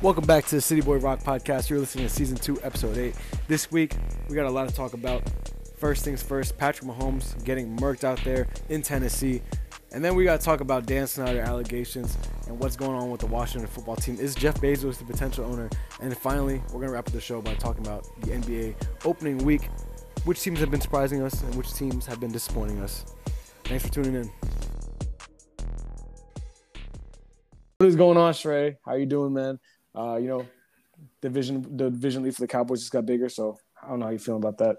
Welcome back to the City Boy Rock Podcast. You're listening to season two, episode eight. This week, we got a lot to talk about. First things first, Patrick Mahomes getting murked out there in Tennessee. And then we got to talk about Dan Snyder allegations and what's going on with the Washington football team. Is Jeff Bezos the potential owner? And finally, we're going to wrap up the show by talking about the NBA opening week, which teams have been surprising us and which teams have been disappointing us. Thanks for tuning in. What is going on, Shrey? How you doing, man? Uh, you know, division the division lead for the Cowboys just got bigger, so I don't know how you feeling about that.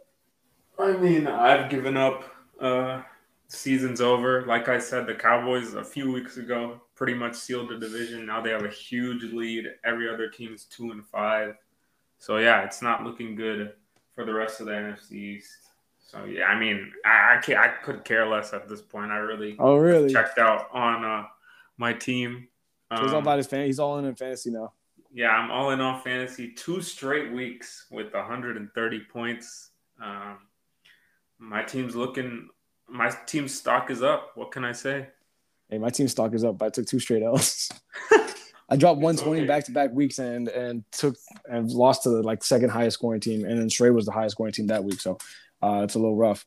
I mean, I've given up. Uh, season's over. Like I said, the Cowboys a few weeks ago pretty much sealed the division. Now they have a huge lead. Every other team is two and five. So yeah, it's not looking good for the rest of the NFC East. So yeah, I mean, I I, can't, I could care less at this point. I really Oh, really? checked out on uh, my team. So he's all Um, about his fan. He's all in in fantasy now. Yeah, I'm all in on fantasy. Two straight weeks with 130 points. Um, my team's looking. My team's stock is up. What can I say? Hey, my team stock is up. But I took two straight L's. I dropped 120 back to back weeks and and took and lost to the like second highest scoring team, and then Shrey was the highest scoring team that week. So uh, it's a little rough.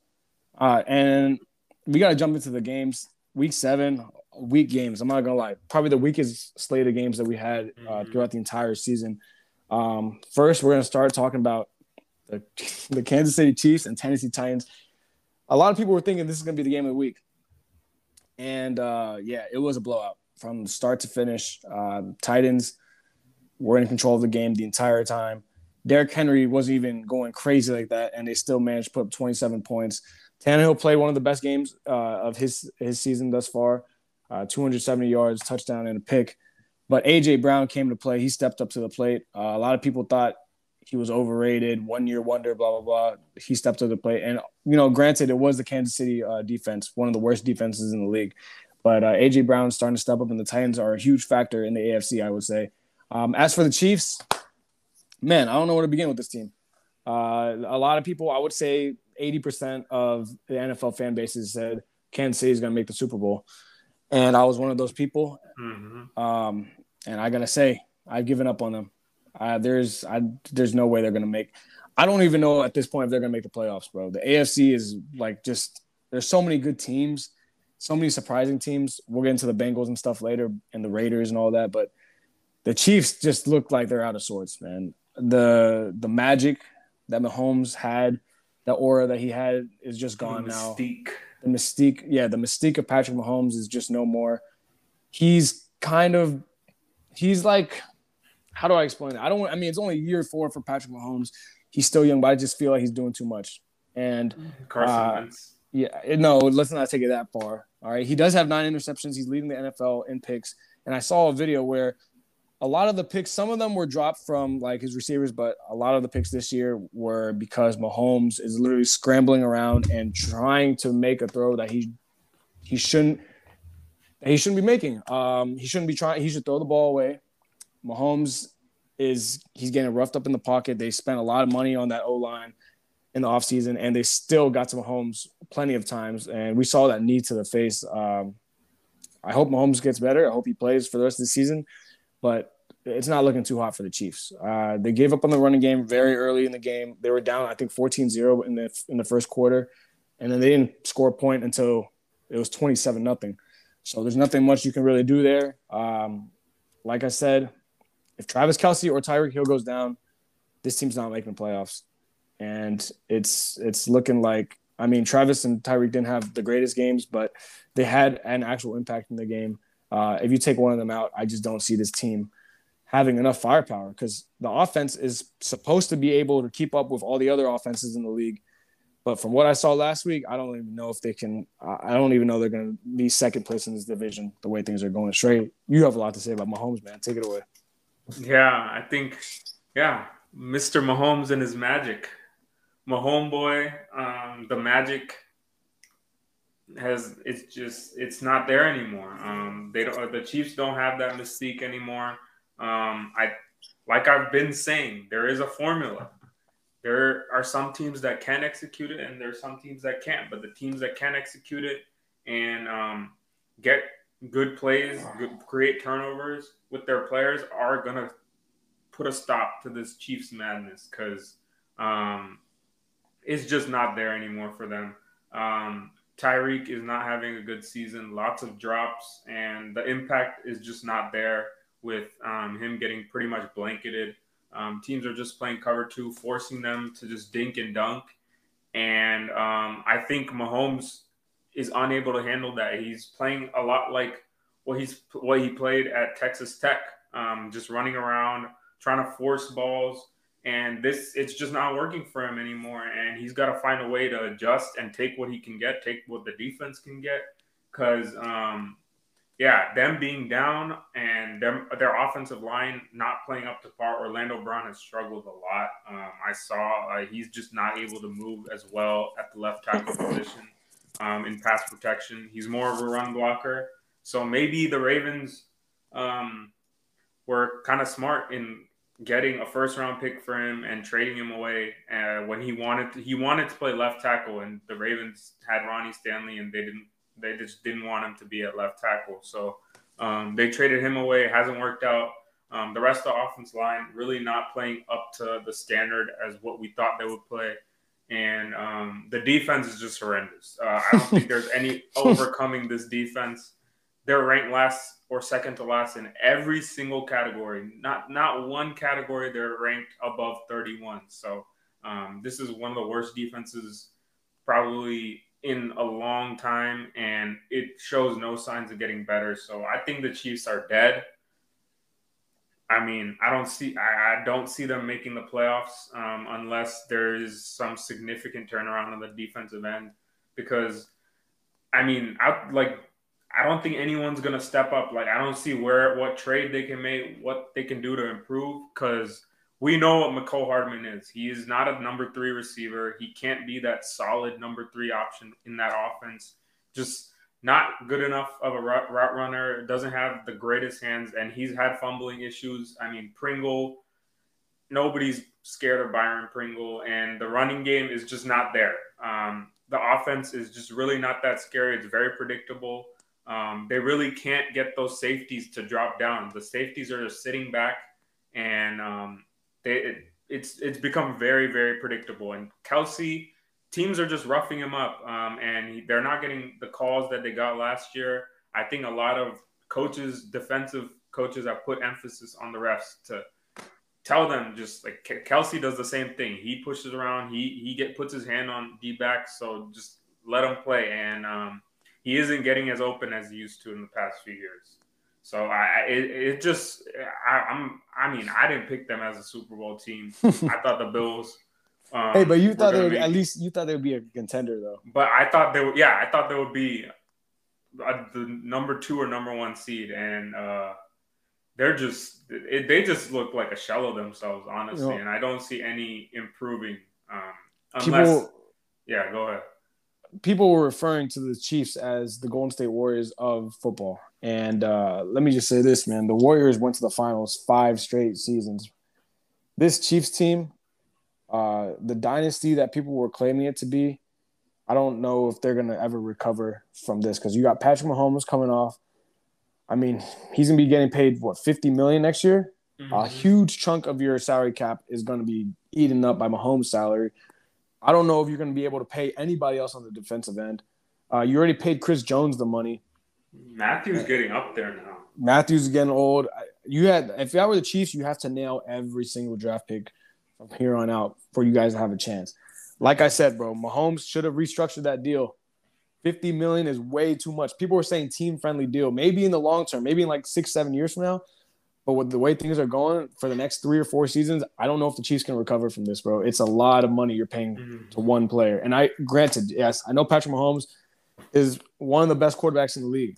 Uh, and we got to jump into the games. Week seven, week games. I'm not gonna lie, probably the weakest slate of games that we had uh, Mhm. throughout the entire season. Um, first, we're gonna start talking about the, the Kansas City Chiefs and Tennessee Titans. A lot of people were thinking this is gonna be the game of the week, and uh, yeah, it was a blowout from start to finish. Um, Titans were in control of the game the entire time. Derrick Henry wasn't even going crazy like that, and they still managed to put up 27 points. Tannehill played one of the best games uh, of his his season thus far, uh, 270 yards, touchdown, and a pick. But AJ Brown came to play. He stepped up to the plate. Uh, a lot of people thought he was overrated, one year wonder, blah blah blah. He stepped up to the plate, and you know, granted, it was the Kansas City uh, defense, one of the worst defenses in the league. But uh, AJ Brown starting to step up, and the Titans are a huge factor in the AFC, I would say. Um, as for the Chiefs, man, I don't know where to begin with this team. Uh, a lot of people, I would say, 80% of the NFL fan bases said Kansas City is going to make the Super Bowl, and I was one of those people. Mhm. Um, and I gotta say, I've given up on them. Uh, there's, I, there's no way they're gonna make. I don't even know at this point if they're gonna make the playoffs, bro. The AFC is like just there's so many good teams, so many surprising teams. We'll get into the Bengals and stuff later, and the Raiders and all that, but the Chiefs just look like they're out of sorts, man. The the magic that Mahomes had, the aura that he had is just gone now Mystique. The mystique yeah the mystique of patrick mahomes is just no more. He's kind of he's like how do i explain it? I don't i mean it's only year four for patrick mahomes. He's still young but i just feel like he's doing too much. And Carson Uh, Wentz. yeah no let's not take it that far. All right. He does have nine interceptions. He's leading the nfl in picks. And i saw a video where a lot of the picks some of them were dropped from like his receivers but a lot of the picks this year were because mahomes is literally scrambling around and trying to make a throw that he he shouldn't he shouldn't be making. Um he shouldn't be trying he should throw the ball away. Mahomes is he's getting roughed up in the pocket. They spent a lot of money on that o-line in the offseason and they still got to Mahomes plenty of times and we saw that knee to the face. Um I hope Mahomes gets better. I hope he plays for the rest of the season but it's not looking too hot for the Chiefs. Uh, they gave up on the running game very early in the game. They were down, I think, 14-0 in the in the first quarter, and then they didn't score a point until it was 27 nothing. So there's nothing much you can really do there. Um, like I said, if Travis Kelce or Tyreek Hill goes down, this team's not making the playoffs, and it's it's looking like. I mean, Travis and Tyreek didn't have the greatest games, but they had an actual impact in the game. Uh, if you take one of them out, I just don't see this team having enough firepower because the offense is supposed to be able to keep up with all the other offenses in the league. But from what I saw last week, I don't even know if they can. I don't even know they're going to be second place in this division the way things are going. Straight, you have a lot to say about Mahomes, man. Take it away. Yeah, I think, yeah, Mr. Mahomes and his magic. Mahomes boy, um, the magic has it's just it's not there anymore. Um, they don't the Chiefs don't have that mystique anymore. Um, I like I've been saying, there is a formula. There are some teams that can execute it, and there are some teams that can't. But the teams that can execute it and um, get good plays, good, create turnovers with their players are gonna put a stop to this Chiefs madness because um, it's just not there anymore for them. Um, Tyreek is not having a good season, lots of drops, and the impact is just not there with um, him getting pretty much blanketed. Um, teams are just playing cover two, forcing them to just dink and dunk. And um, I think Mahomes is unable to handle that. He's playing a lot like what he's what he played at Texas Tech, um, just running around trying to force balls. And this it's just not working for him anymore. And he's got to find a way to adjust and take what he can get, take what the defense can get. Because um, yeah, them being down and them their offensive line not playing up to par. Orlando Brown has struggled a lot. Um, I saw uh, he's just not able to move as well at the left tackle position um, in pass protection. He's more of a run blocker. So maybe the Ravens um, were kind of smart in getting a first round pick for him and trading him away uh, when he wanted to, he wanted to play left tackle and the Ravens had Ronnie Stanley and they didn't they just didn't want him to be at left tackle. So um, they traded him away. It hasn't worked out. Um, the rest of the offense line really not playing up to the standard as what we thought they would play and um, the defense is just horrendous. Uh, I don't think there's any overcoming this defense. They're ranked last or second to last in every single category. Not not one category they're ranked above 31. So um, this is one of the worst defenses probably in a long time, and it shows no signs of getting better. So I think the Chiefs are dead. I mean, I don't see I, I don't see them making the playoffs um, unless there is some significant turnaround on the defensive end. Because, I mean, I like I don't think anyone's gonna step up. Like I don't see where what trade they can make, what they can do to improve. Because we know what Mecole Hardman is. He is not a number three receiver. He can't be that solid number three option in that offense. Just not good enough of a route, runner, doesn't have the greatest hands, and he's had fumbling issues. I mean, Pringle, nobody's scared of Byron Pringle, and the running game is just not there. Um, the offense is just really not that scary. It's very predictable. Um, they really can't get those safeties to drop down. The safeties are just sitting back, and um, they, it, it's it's become very very predictable. And Kelce, teams are just roughing him up, um, and he, they're not getting the calls that they got last year. I think a lot of coaches, defensive coaches, have put emphasis on the refs to tell them just like Kelce does the same thing. He pushes around. He he get puts his hand on D back. So just let him play. And um, he isn't getting as open as he used to in the past few years. So I it, it just I, I'm I mean I didn't pick them as a Super Bowl team. I thought the Bills um, hey, but you thought they would at least you thought they would be a contender though. But I thought they would. Yeah, I thought they would be a, the number two or number one seed, and uh, they're just it, they just look like a shell of themselves, honestly. You know, and I don't see any improving um, unless. People, yeah, go ahead. People were referring to the Chiefs as the Golden State Warriors of football, and uh, let me just say this, man: the Warriors went to the finals five straight seasons. This Chiefs team uh, the dynasty that people were claiming it to be, I don't know if they're gonna ever recover from this because you got Patrick Mahomes coming off. I mean, he's gonna be getting paid what 50 million next year. Mm-hmm. A huge chunk of your salary cap is gonna be eaten up by Mahomes' salary. I don't know if you're gonna be able to pay anybody else on the defensive end. Uh, you already paid Chris Jones the money. Mathieu's getting up there now. Mathieu's getting old. You had if I were the Chiefs, you have to nail every single draft pick from here on out for you guys to have a chance. Like I said, bro, Mahomes should have restructured that deal. 50 million is way too much. People were saying team friendly deal, maybe in the long term, maybe in like six, seven years from now. But with the way things are going for the next three or four seasons, I don't know if the Chiefs can recover from this, bro. It's a lot of money you're paying mm-hmm. to one player. And I, granted, yes, I know Patrick Mahomes is one of the best quarterbacks in the league,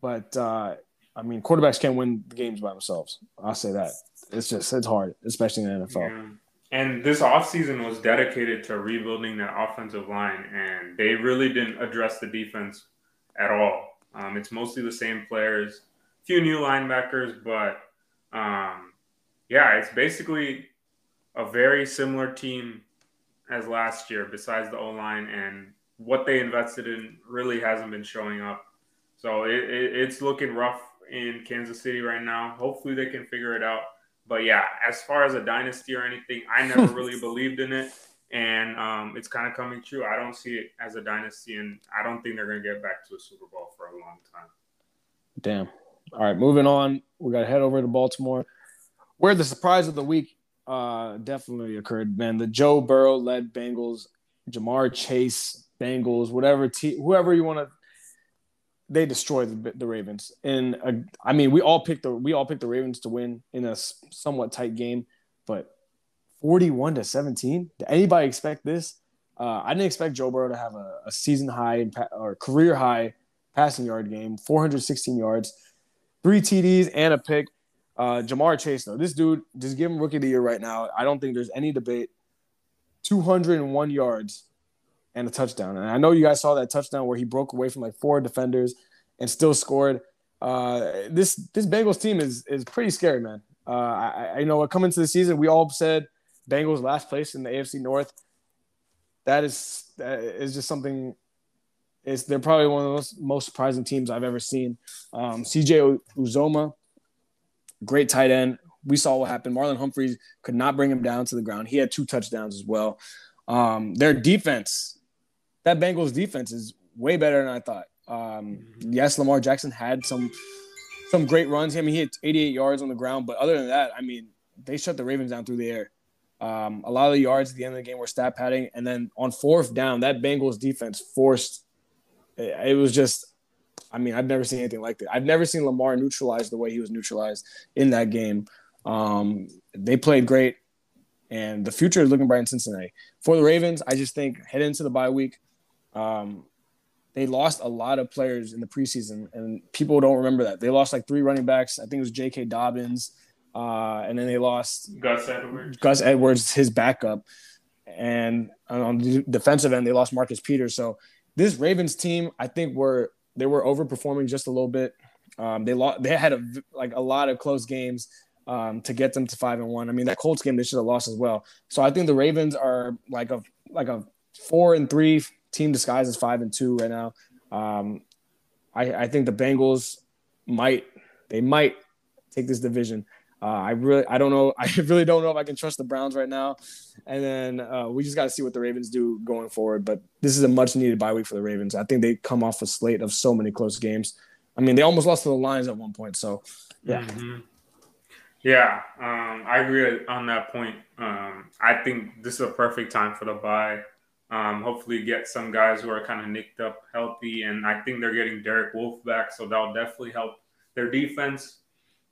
but uh, I mean, quarterbacks can't win the games by themselves. I'll say that. It's just it's hard, especially in the NFL. Yeah. And this offseason was dedicated to rebuilding that offensive line, and they really didn't address the defense at all. Um, it's mostly the same players, a few new linebackers, but um, yeah, it's basically a very similar team as last year, besides the O line, and what they invested in really hasn't been showing up. So it, it, it's looking rough in Kansas City right now. Hopefully, they can figure it out. but yeah, as far as a dynasty or anything, I never really believed in it, and um, it's kind of coming true. I don't see it as a dynasty, and I don't think they're going to get back to a Super Bowl for a long time. Damn. All right, moving on. We got to head over to Baltimore, where the surprise of the week uh, definitely occurred. Man, the Joe Burrow led Bengals, Ja'Marr Chase Bengals, whatever team, whoever you want to they destroyed the, the Ravens. And uh, I mean, we all picked the we all picked the Ravens to win in a somewhat tight game, but 41 to 17. Did anybody expect this? Uh, I didn't expect Joe Burrow to have a, a season high or career high passing yard game, 416 yards, three TDs and a pick. Uh, Ja'Marr Chase, though, this dude, just give him rookie of the year right now. I don't think there's any debate. 201 yards and a touchdown. And I know you guys saw that touchdown where he broke away from like four defenders and still scored. Uh, this this Bengals team is is pretty scary, man. Uh, I, I know coming into the season, we all said Bengals last place in the AFC North. That is that is just something. They're probably one of the most, most surprising teams I've ever seen. Um, CJ Uzomah, great tight end. We saw what happened. Marlon Humphreys could not bring him down to the ground. He had two touchdowns as well. Um, their defense that Bengals defense is way better than I thought. Um, yes, Lamar Jackson had some some great runs. I mean, he had 88 yards on the ground, but other than that, I mean, they shut the Ravens down through the air. Um, a lot of the yards at the end of the game were stat padding, and then on fourth down, that Bengals defense forced. It was just, I mean, I've never seen anything like that. I've never seen Lamar neutralized the way he was neutralized in that game. Um, they played great, and the future is looking bright in Cincinnati. For the Ravens, I just think head into the bye week, um, they lost a lot of players in the preseason, and people don't remember that. They lost like three running backs. I think it was J.K. Dobbins, uh, and then they lost Gus Edwards. Gus Edwards, his backup, and on the defensive end, they lost Marcus Peters. So this Ravens team, I think, were they were overperforming just a little bit. Um, they lost. They had a, like a lot of close games um, to get them to five and one. I mean, that Colts game they should have lost as well. So I think the Ravens are like a like a four and three team disguised as five and two right now. Um, I, I think the Bengals might they might take this division. Uh, I really I don't know I really don't know if I can trust the Browns right now, and then uh, we just got to see what the Ravens do going forward. But this is a much needed bye week for the Ravens. I think they come off a slate of so many close games. I mean, they almost lost to the Lions at one point. So, yeah. Mm-hmm. Yeah, um, I agree on that point. Um, I think this is a perfect time for the bye. Um, hopefully, get some guys who are kind of nicked up healthy, and I think they're getting Derek Wolfe back, so that'll definitely help their defense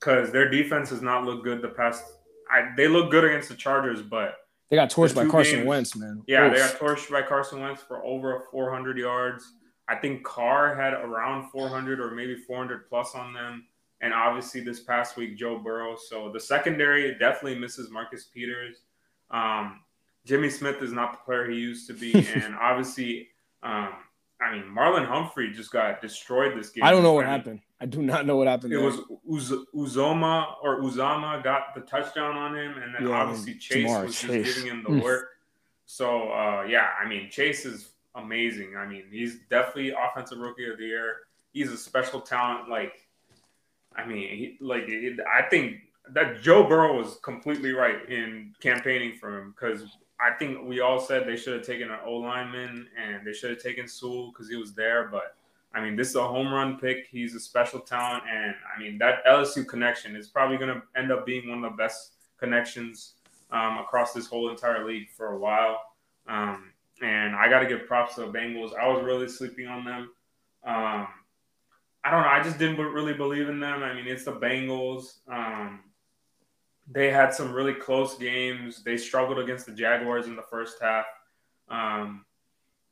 because their defense has not looked good the past. I, they look good against the Chargers, but they got torched by Carson games, Wentz, man. Yeah, they got torched by Carson Wentz for over 400 yards. I think Carr had around 400 or maybe 400 plus on them. And obviously, this past week, Joe Burrow. So the secondary definitely misses Marcus Peters. Um, Jimmy Smith is not the player he used to be, and obviously, um, I mean, Marlon Humphrey just got destroyed this game. I don't know what happened. I do not know what happened. It there. was Uz- Uzomah or Uzama got the touchdown on him, and then yeah, obviously Chase Ja'Marr, was Chase. just giving him the work. So uh, yeah, I mean, Chase is amazing. I mean, he's definitely offensive rookie of the year. He's a special talent. Like, I mean, he, like I think that Joe Burrow was completely right in campaigning for him because I think we all said they should have taken an O lineman and they should have taken Sewell because he was there. But I mean, this is a home run pick. He's a special talent, and I mean that LSU connection is probably going to end up being one of the best connections um, across this whole entire league for a while. Um, and I got to give props to the Bengals. I was really sleeping on them. Um, I don't know. I just didn't really believe in them. I mean, it's the Bengals. Um, they had some really close games. They struggled against the Jaguars in the first half. Um,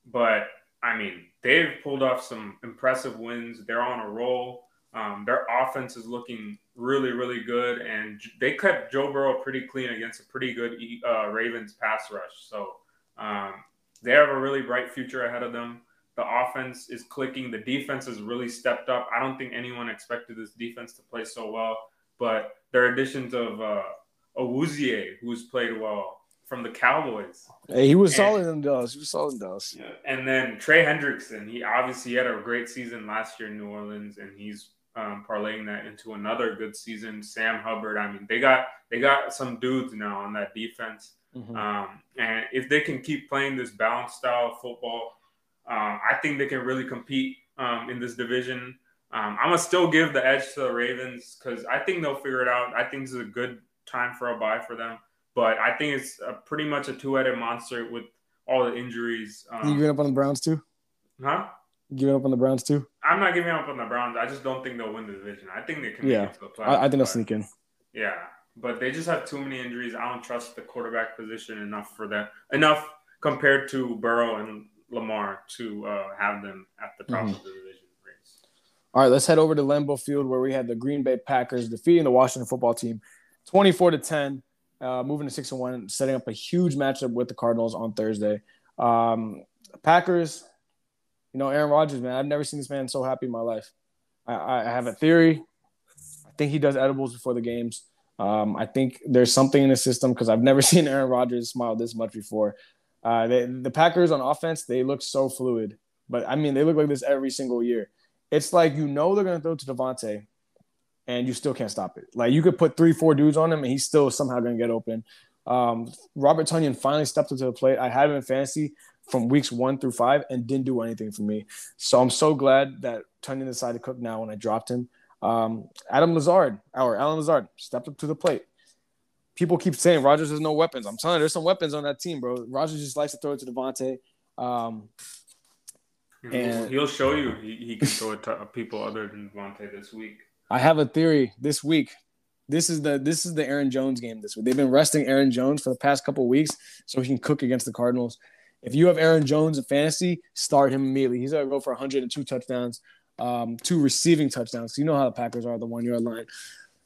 but I mean, they've pulled off some impressive wins. They're on a roll. Um, their offense is looking really, really good, and they kept Joe Burrow pretty clean against a pretty good uh, Ravens pass rush. So um, they have a really bright future ahead of them. The offense is clicking. The defense has really stepped up. I don't think anyone expected this defense to play so well, but their additions of uh, Awuzie, who's played well from the Cowboys. Hey, he was and, solid in Dallas. He was solid in Dallas. Yeah. And then Trey Hendrickson, he obviously had a great season last year in New Orleans, and he's um, parlaying that into another good season. Sam Hubbard. I mean, they got they got some dudes now on that defense, mm-hmm. um, and if they can keep playing this balanced style of football, um, I think they can really compete um, in this division. Um, I'm gonna still give the edge to the Ravens because I think they'll figure it out. I think this is a good time for a bye for them, but I think it's a, pretty much a two-headed monster with all the injuries. Um, you giving up on the Browns too? Huh? You giving up on the Browns too? I'm not giving up on the Browns. I just don't think they'll win the division. I think they can yeah. make it to the playoffs. I, I think they'll sneak in. Yeah, but they just have too many injuries. I don't trust the quarterback position enough for that. Enough compared to Burrow and Lamar to uh, have them at the top mm-hmm. of the division race. All right, let's head over to Lambeau Field where we had the Green Bay Packers defeating the Washington Football Team, twenty-four to ten, uh, moving to six and one, setting up a huge matchup with the Cardinals on Thursday. Um, Packers you know, Aaron Rodgers, man, I've never seen this man so happy in my life. I, I have a theory. I think he does edibles before the games. Um, I think there's something in the system because I've never seen Aaron Rodgers smile this much before. Uh, they, the Packers on offense, they look so fluid, but I mean, they look like this every single year. It's like you know they're gonna throw to Davante, and you still can't stop it. Like you could put three, four dudes on him, and he's still somehow gonna get open. Um, Robert Tonyan finally stepped up to the plate. I had him in fantasy from weeks one through five and didn't do anything for me. So I'm so glad that Tonyan decided to cook now when I dropped him. Um, Adam Lazard, or Allen Lazard, stepped up to the plate. People keep saying Rodgers has no weapons. I'm telling you, there's some weapons on that team, bro. Rodgers just likes to throw it to Davante. Um, and he'll show you he, he can throw it to people other than Davante this week. I have a theory this week. This is the this is the Aaron Jones game this week. They've been resting Aaron Jones for the past couple weeks so he can cook against the Cardinals. If you have Aaron Jones in fantasy, start him immediately. He's gonna go for 102 touchdowns, um, two receiving touchdowns. You know how the Packers are the one yard line.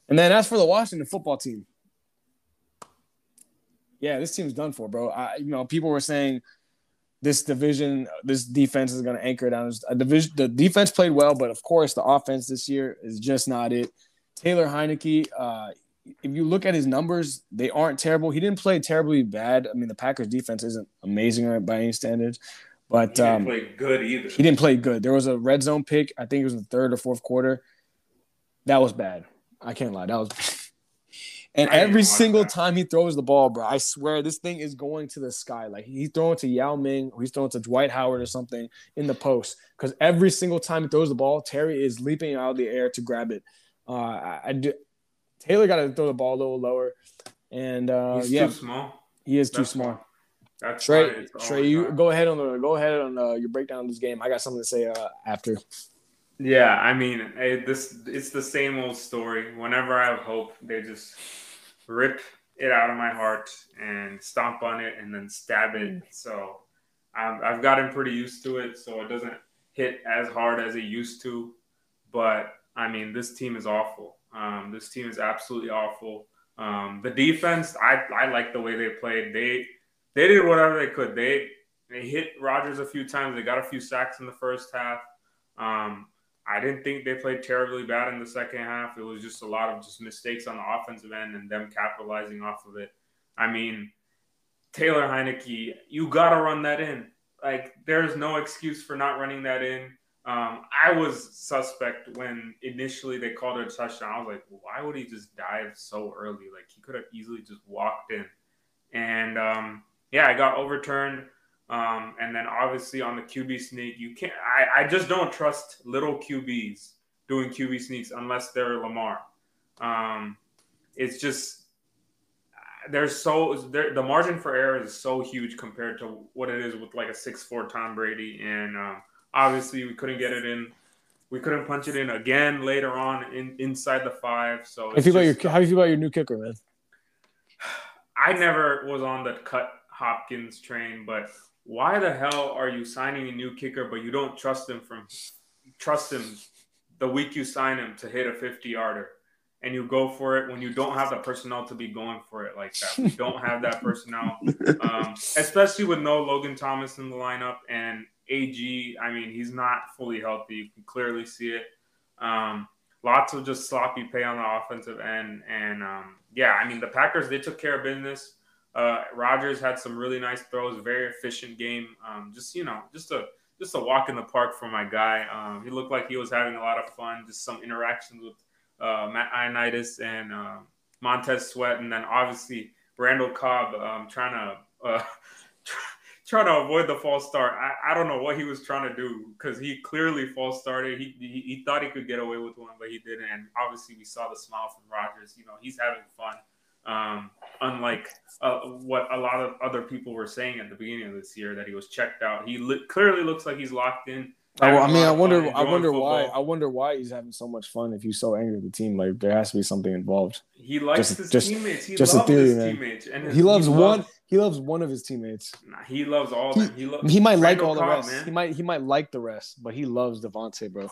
And then as for the Washington football team, yeah, this team's done for, bro. I, you know, people were saying this division, this defense is going to anchor down. A division, the defense played well, but of course, the offense this year is just not it. Taylor Heinicke, uh, if you look at his numbers, they aren't terrible. He didn't play terribly bad. I mean, the Packers defense isn't amazing by any standards, but he didn't um, play good either. He didn't play good. There was a red zone pick. I think it was in the third or fourth quarter. That was bad. I can't lie. That was. And every single that. time he throws the ball, bro, I swear this thing is going to the sky. Like he's throwing to Yao Ming, or he's throwing to Dwight Howard or something in the post. Because every single time he throws the ball, Terry is leaping out of the air to grab it. Uh, I, I do. Taylor got to throw the ball a little lower, and uh, he's yeah, too small. He is too That's small. That's Trey. Trey, you go ahead on the go ahead on uh, your breakdown of this game. I got something to say uh, after. Yeah, I mean, this it's the same old story. Whenever I have hope, they just rip it out of my heart and stomp on it and then stab it. Mm. So I've, I've gotten pretty used to it, so it doesn't hit as hard as it used to. But I mean, this team is awful. Um, this team is absolutely awful. Um, the defense, I, I like the way they played. They they did whatever they could. They they hit Rodgers a few times. They got a few sacks in the first half. Um, I didn't think they played terribly bad in the second half. It was just a lot of just mistakes on the offensive end and them capitalizing off of it. I mean, Taylor Heinicke, you got to run that in. Like, there's no excuse for not running that in. Um, I was suspect when initially they called it a touchdown. I was like, why would he just dive so early? Like he could have easily just walked in. And um, yeah, I got overturned. Um, and then obviously on the QB sneak, you can't. I, I just don't trust little QBs doing QB sneaks unless they're Lamar. Um, it's just there's so there, the margin for error is so huge compared to what it is with like a six four Tom Brady and. Uh, Obviously, we couldn't get it in. We couldn't punch it in again later on in inside the five. So how do you feel about your how do you feel about your new kicker, man? I never was on the cut Hopkins train, but why the hell are you signing a new kicker, but you don't trust him from trust him the week you sign him to hit a 50 yarder? and you go for it when you don't have the personnel to be going for it like that. We don't have that personnel, um, especially with no Logan Thomas in the lineup and AG, I mean, he's not fully healthy. You can clearly see it. Um, lots of just sloppy pay on the offensive end. And um, yeah, I mean, the Packers, they took care of business. Uh, Rodgers had some really nice throws, very efficient game. Um, just, you know, just a just a walk in the park for my guy. Um, he looked like he was having a lot of fun. Just some interactions with uh, Matt Ioannidis and uh, Montez Sweat, and then obviously Randall Cobb um, trying to uh, trying to avoid the false start. I, I don't know what he was trying to do because he clearly false started. He, he, he thought he could get away with one, but he didn't. And obviously, we saw the smile from Rodgers. You know, he's having fun. Um, unlike uh, what a lot of other people were saying at the beginning of this year that he was checked out. He li- clearly looks like he's locked in. Oh, I mean, I wonder, I wonder football. why, I wonder why he's having so much fun. If he's so angry at the team, like there has to be something involved. He likes just, his just, teammates. He just loves a theory, his man. teammates, and his, he loves he one. Loves, he loves one of his teammates. Nah, he loves all. He, he, lo- he might Randall like all Cobb, the rest. Man. He might, he might like the rest, but he loves Davante, bro.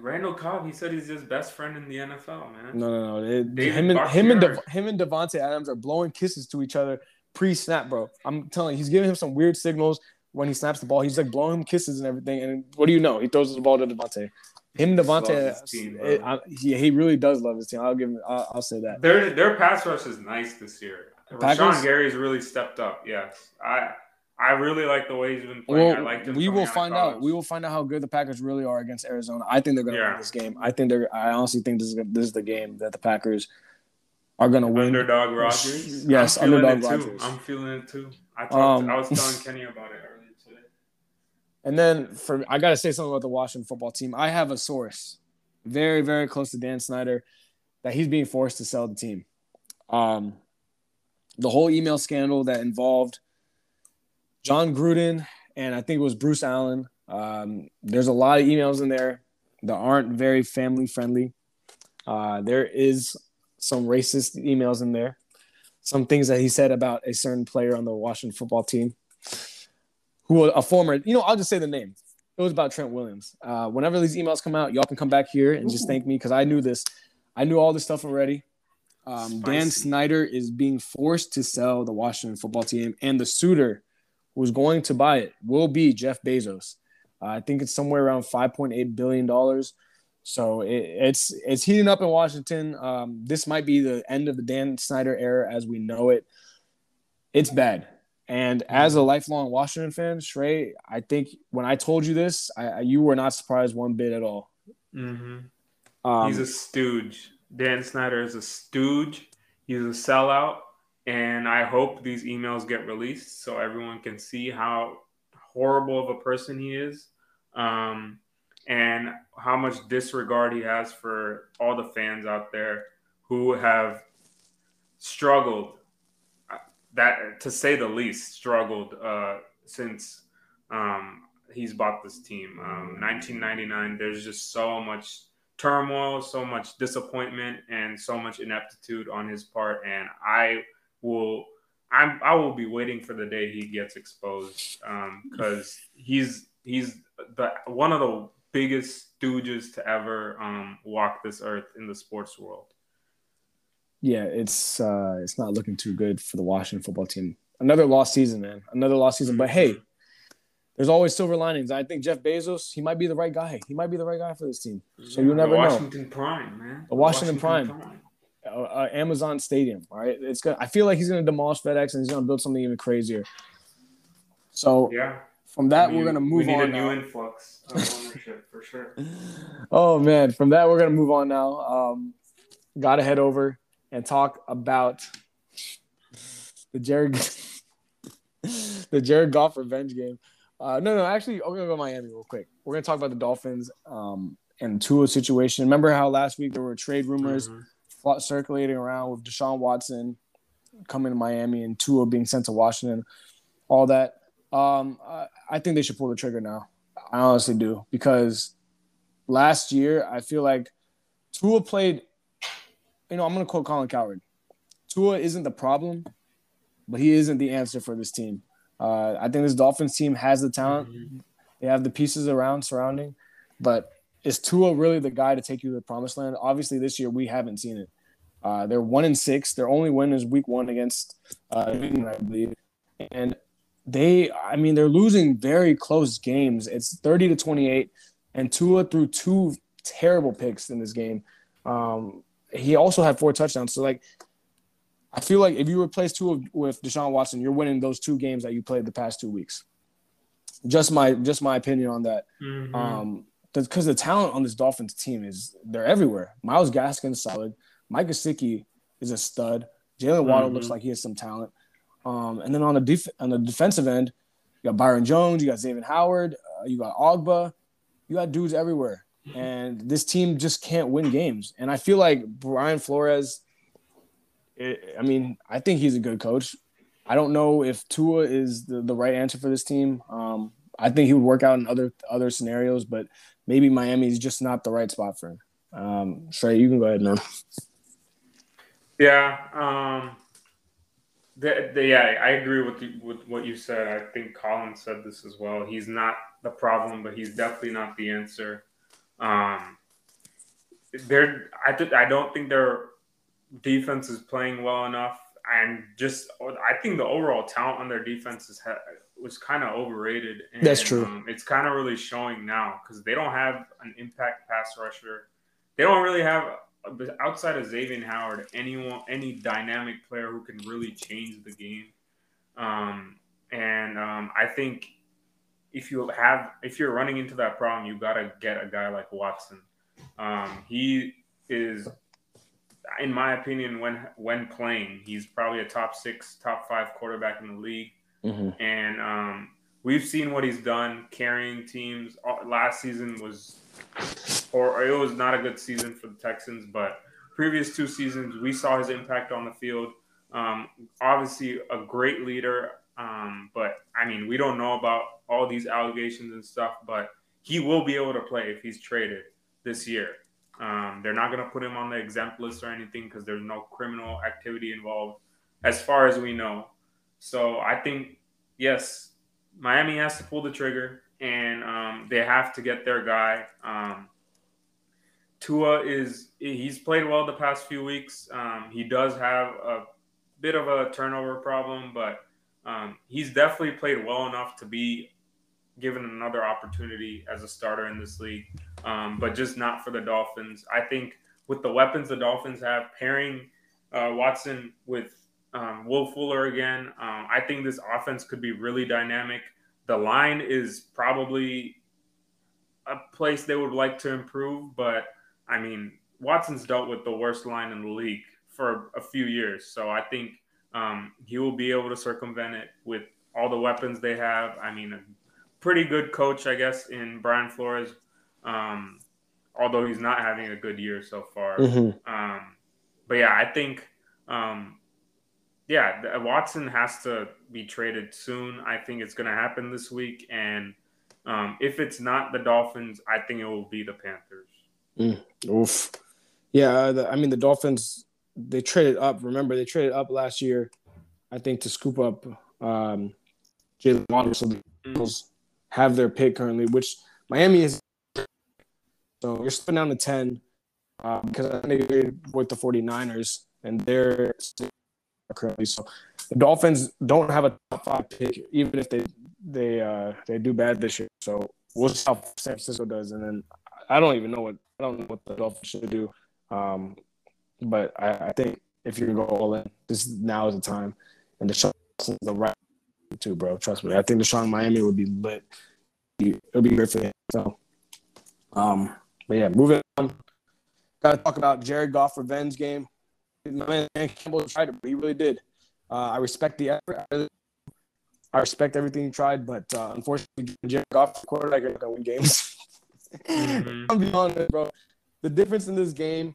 Randall Cobb, he said he's his best friend in the NFL, man. No, no, no. It, him and him and De, him and Davante Adams are blowing kisses to each other pre-snap, bro. I'm telling you, he's giving him some weird signals when he snaps the ball. He's like blowing him kisses and everything. And what do you know? He throws the ball to Davante. Him, Davante, team, it, I, he, he really does love his team. I'll give him. I'll, I'll say that. Their their pass rush is nice this year. Rashan Gary's really stepped up. Yes, I I really like the way he's been playing. Well, I like him we will find out. We will find out how good the Packers really are against Arizona. I think they're going to yeah. win this game. I think they're. I honestly think this is this is the game that the Packers are going to win. Underdog Rodgers. Yes, underdog Rodgers. I'm feeling it too. I talked. Um, I was telling Kenny about it earlier today. And then for I got to say something about the Washington football team. I have a source, very very close to Dan Snyder, that he's being forced to sell the team. Um, the whole email scandal that involved Jon Gruden and I think it was Bruce Allen. Um, there's a lot of emails in there that aren't very family friendly. Uh, there is some racist emails in there, some things that he said about a certain player on the Washington football team, who a former, you know, I'll just say the name. It was about Trent Williams. Uh, whenever these emails come out, y'all can come back here and just thank me because I knew this. I knew all this stuff already. Um, Dan Snyder is being forced to sell the Washington football team, and the suitor who's going to buy it will be Jeff Bezos. Uh, I think it's somewhere around 5.8 billion dollars. So it, it's it's heating up in Washington. Um, this might be the end of the Dan Snyder era as we know it. It's bad. And as a lifelong Washington fan, Shrey, I think when I told you this, I, you were not surprised one bit at all. Mm-hmm. Um, He's a stooge. Dan Snyder is a stooge. He's a sellout. And I hope these emails get released so everyone can see how horrible of a person he is um, and how much disregard he has for all the fans out there who have struggled, uh, that to say the least, struggled uh, since um, he's bought this team. Um, 1999, there's just so much turmoil, so much disappointment, and so much ineptitude on his part. And I will I'm I will be waiting for the day he gets exposed because um, he's he's the one of the biggest stooges to ever um, walk this earth in the sports world. Yeah, it's uh, it's not looking too good for the Washington football team. Another lost season, man. Another lost season. But hey, there's always silver linings. I think Jeff Bezos, he might be the right guy. He might be the right guy for this team. So yeah, you never Washington know. Prime, man. The Washington, Washington Prime. Prime uh, uh, Amazon Stadium. All right, it's gonna. I feel like he's gonna demolish FedEx and he's gonna build something even crazier. So yeah, from that we, are gonna move we need on. a new influx of ownership for sure. Oh man, from that we're gonna move on now. Um, Got to head over and talk about the Jared the Jared Goff revenge game. Uh, no, no, actually, I'm gonna go Miami real quick. We're gonna talk about the Dolphins um, and Tua situation. Remember how last week there were trade rumors mm-hmm circulating around with Deshaun Watson coming to Miami and Tua being sent to Washington, all that. Um, I, I think they should pull the trigger now. I honestly do because last year I feel like Tua played. You know, I'm going to quote Colin Cowherd. Tua isn't the problem, but he isn't the answer for this team. Uh, I think this Dolphins team has the talent. Mm-hmm. They have the pieces around surrounding, but is Tua really the guy to take you to the promised land? Obviously, this year we haven't seen it. Uh, they're one in six. Their only win is week one against uh, England, I believe. And they, I mean, they're losing very close games. It's 30 to 28. And Tua threw two terrible picks in this game. Um, he also had four touchdowns. So, like, I feel like if you replace Tua with Deshaun Watson, you're winning those two games that you played the past two weeks. Just my just my opinion on that. Mhm. Um, because the talent on this Dolphins team is they're everywhere. Myles Gaskin is solid. Mike Gesicki is a stud. Jaylen Waddle Mhm. looks like he has some talent. Um, and then on the def- on the defensive end, you got Byron Jones, you got Xavier Howard, uh, you got Ogbah, you got dudes everywhere. And this team just can't win games. And I feel like Brian Flores, it, I mean, I think he's a good coach. I don't know if Tua is the, the right answer for this team. Um, I think he would work out in other other scenarios, but maybe Miami is just not the right spot for him. Um, Trey, you can go ahead, man. Yeah, um, the, the, yeah, I agree with you, with what you said. I think Colin said this as well. He's not the problem, but he's definitely not the answer. Um, I, th- I don't think their defense is playing well enough, and just I think the overall talent on their defense is ha- was kind of overrated. And, That's true. Um, it's kind of really showing now because they don't have an impact pass rusher. They don't really have outside of Xavier Howard, anyone, any dynamic player who can really change the game. Um, and um, I think if you have, if you're running into that problem, you got to get a guy like Watson. Um, he is, in my opinion, when when playing, he's probably a top six, top five quarterback in the league. Mm-hmm. And um, we've seen what he's done carrying teams. Last season was, or it was not a good season for the Texans, but previous two seasons we saw his impact on the field. Um, obviously, a great leader. Um, but I mean, we don't know about all these allegations and stuff, but he will be able to play if he's traded this year. Um, they're not going to put him on the exempt list or anything because there's no criminal activity involved, as far as we know. So I think, yes, Miami has to pull the trigger and um, they have to get their guy. Um, Tua is, he's played well the past few weeks. Um, he does have a bit of a turnover problem, but um, he's definitely played well enough to be given another opportunity as a starter in this league, um, but just not for the Dolphins. I think with the weapons the Dolphins have, pairing uh, Watson with um, Will Fuller again. Um, I think this offense could be really dynamic. The line is probably a place they would like to improve, but I mean, Watson's dealt with the worst line in the league for a few years. So I think um, he will be able to circumvent it with all the weapons they have. I mean, a pretty good coach, I guess, in Brian Flores, um, although he's not having a good year so far. Mm-hmm. Um, but yeah, I think, um, yeah, Watson has to be traded soon. I think it's going to happen this week. And um, if it's not the Dolphins, I think it will be the Panthers. Mm. Oof. Yeah, the, I mean, the Dolphins, they traded up. Remember, they traded up last year, I think, to scoop up um, Jaylen Waddle. So the Eagles have their pick currently, which Miami is. So you're slipping down to 10 uh, because I think they with the 49ers, and they're currently. So the Dolphins don't have a top five pick, even if they they uh, they do bad this year. So we'll see how San Francisco does, and then I don't even know what I don't know what the Dolphins should do. Um, but I, I, think if you're go all in, this now is the time. And Deshaun the right too, bro. Trust me. I think Deshaun Miami would be lit. It'll be great for him. So, um, but yeah, moving on. Got to talk about Jared Goff revenge game. My man Campbell tried it, but he really did. Uh, I respect the effort. I respect everything he tried, but uh, unfortunately, Jared Goff quarterback are gonna win games. mm-hmm. I'm be honest, bro. The difference in this game,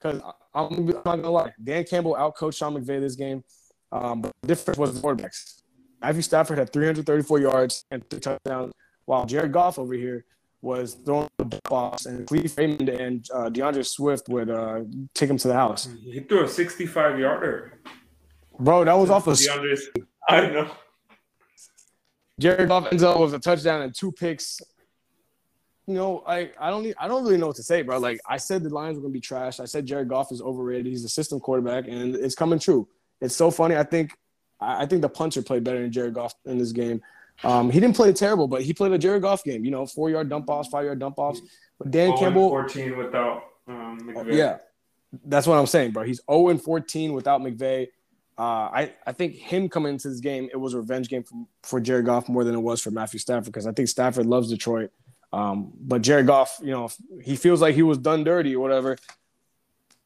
because I'm, I'm, not gonna lie, Dan Campbell outcoached Sean McVay this game. Um, but the difference was the quarterbacks. Matthew Stafford had 334 yards and three touchdowns, while Jared Goff over here was throwing the balls, and Kalif Raymond and uh, D'Andre Swift would uh, take him to the house. He threw a 65 yarder. Bro, that was off of D'Andre. I don't know. Jared Goff ends up with a touchdown and two picks. You know, I, I don't need, I don't really know what to say, bro. Like I said, the Lions were gonna be trash. I said Jared Goff is overrated. He's a system quarterback, and it's coming true. It's so funny. I think I think the punter played better than Jared Goff in this game. Um, he didn't play terrible, but he played a Jared Goff game. You know, four yard dump offs, five yard dump offs. But Dan Campbell, fourteen without um, McVay. Yeah, that's what I'm saying, bro. He's 0 and 14 without McVay. Uh, I, I think him coming into this game, it was a revenge game for, for Jared Goff more than it was for Matthew Stafford because I think Stafford loves Detroit. Um, but Jared Goff, you know, he feels like he was done dirty or whatever.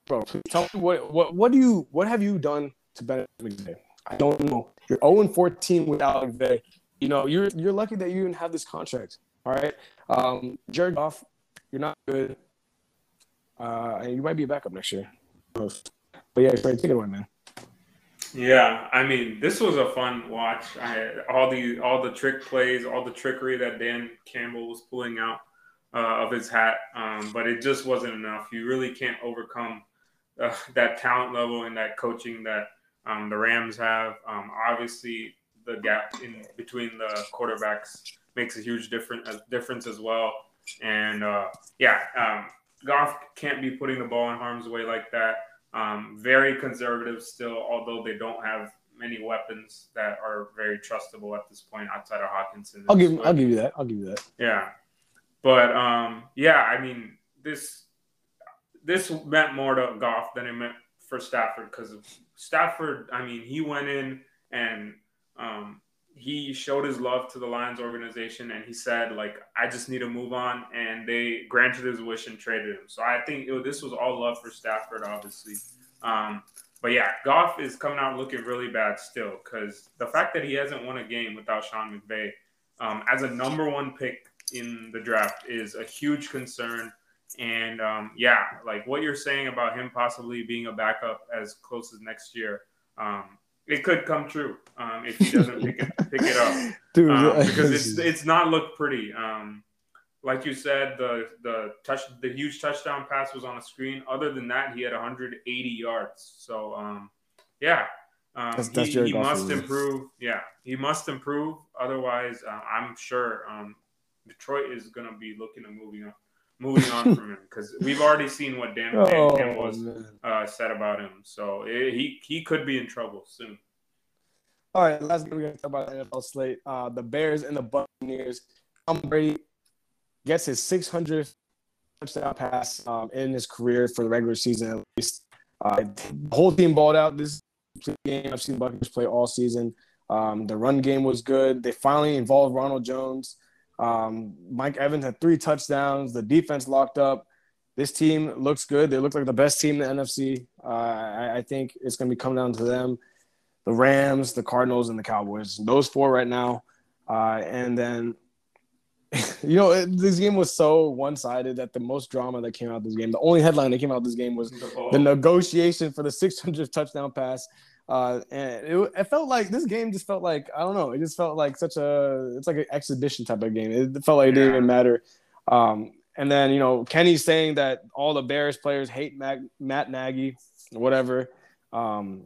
Bro, tell me what what what do you what have you done to benefit McVay? I don't know. You're 0 and 14 without McVay. You know, you're you're lucky that you even have this contract. All right. Um, Jared Goff, you're not good. Uh, and you might be a backup next year. But yeah, take it away, man. Yeah, I mean, this was a fun watch. I all the all the trick plays, all the trickery that Dan Campbell was pulling out uh, of his hat, um, but it just wasn't enough. You really can't overcome uh, that talent level and that coaching that um, the Rams have. Um, obviously, the gap in between the quarterbacks makes a huge difference difference as well. And uh, yeah, um, Goff can't be putting the ball in harm's way like that. Um, very conservative still, although they don't have many weapons that are very trustable at this point outside of Hockenson. I'll give I'll give you that. I'll give you that. Yeah, but um, yeah, I mean this this meant more to Goff than it meant for Stafford because Stafford. I mean, he went in and um, he showed his love to the Lions organization and he said, like, I just need to move on. And they granted his wish and traded him. So I think it, this was all love for Stafford, obviously. Um, but yeah, Goff is coming out looking really bad still because the fact that he hasn't won a game without Sean McVay um, as a number one pick in the draft is a huge concern. And um, yeah, like what you're saying about him possibly being a backup as close as next year, um, it could come true um, if he doesn't pick it pick it up, Dude, um, because it's it's not looked pretty. Um, like you said, the the touch the huge touchdown pass was on the screen. Other than that, he had 180 yards. So um, yeah, um, that's, that's he, he must improve. Yeah, he must improve. Otherwise, uh, I'm sure um, Detroit is going to be looking at moving on moving on from him because we've already seen what Dan, oh, was uh, said about him. So it, he he could be in trouble soon. All right, last game we're gonna talk about the NFL slate. Uh, the Bears and the Buccaneers. Tom Brady gets his 600th touchdown pass um, in his career for the regular season at least. Uh, the whole team balled out this game. I've seen Buccaneers play all season. Um, the run game was good. They finally involved Ronald Jones. Um, Mike Evans had three touchdowns. The defense locked up. This team looks good. They look like the best team in the NFC. Uh, I, I, think it's going to be coming down to them, the Rams, the Cardinals, and the Cowboys. Those four right now. Uh, and then, you know, it, this game was so one-sided that the most drama that came out this game, the only headline that came out this game was the negotiation for the 600th touchdown pass uh, and it, it, felt like this game just felt like I don't know. It just felt like such a it's like an exhibition type of game. It felt like it didn't even matter. Um, and then you know Kenny's saying that all the Bears players hate Matt, Matt Nagy, whatever. Um,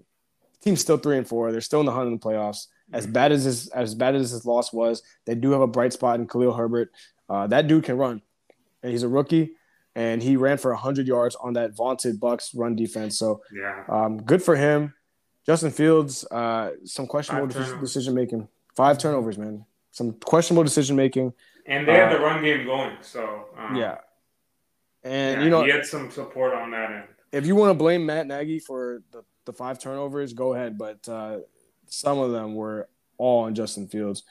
team's still three and four. They're still in the hunt in the playoffs. As mm-hmm. bad as his as bad as his loss was, they do have a bright spot in Khalil Herbert. Uh, that dude can run, and he's a rookie, and he ran for hundred yards on that vaunted Bucks run defense. So yeah, um, good for him. Justin Fields, uh, some questionable decision making. Five turnovers, man. Some questionable decision making. And they uh, had the run game going, so um, yeah. And yeah, you know, he had some support on that end. If you want to blame Matt Nagy for the, the five turnovers, go ahead. But uh, some of them were all on Justin Fields.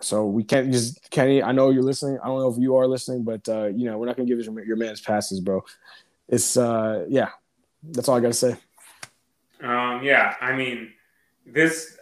So we can't just Kenny. I know you're listening. I don't know if you are listening, but uh, you know we're not gonna give your, your man's passes, bro. It's uh, yeah. That's all I gotta say. Um, yeah, I mean, this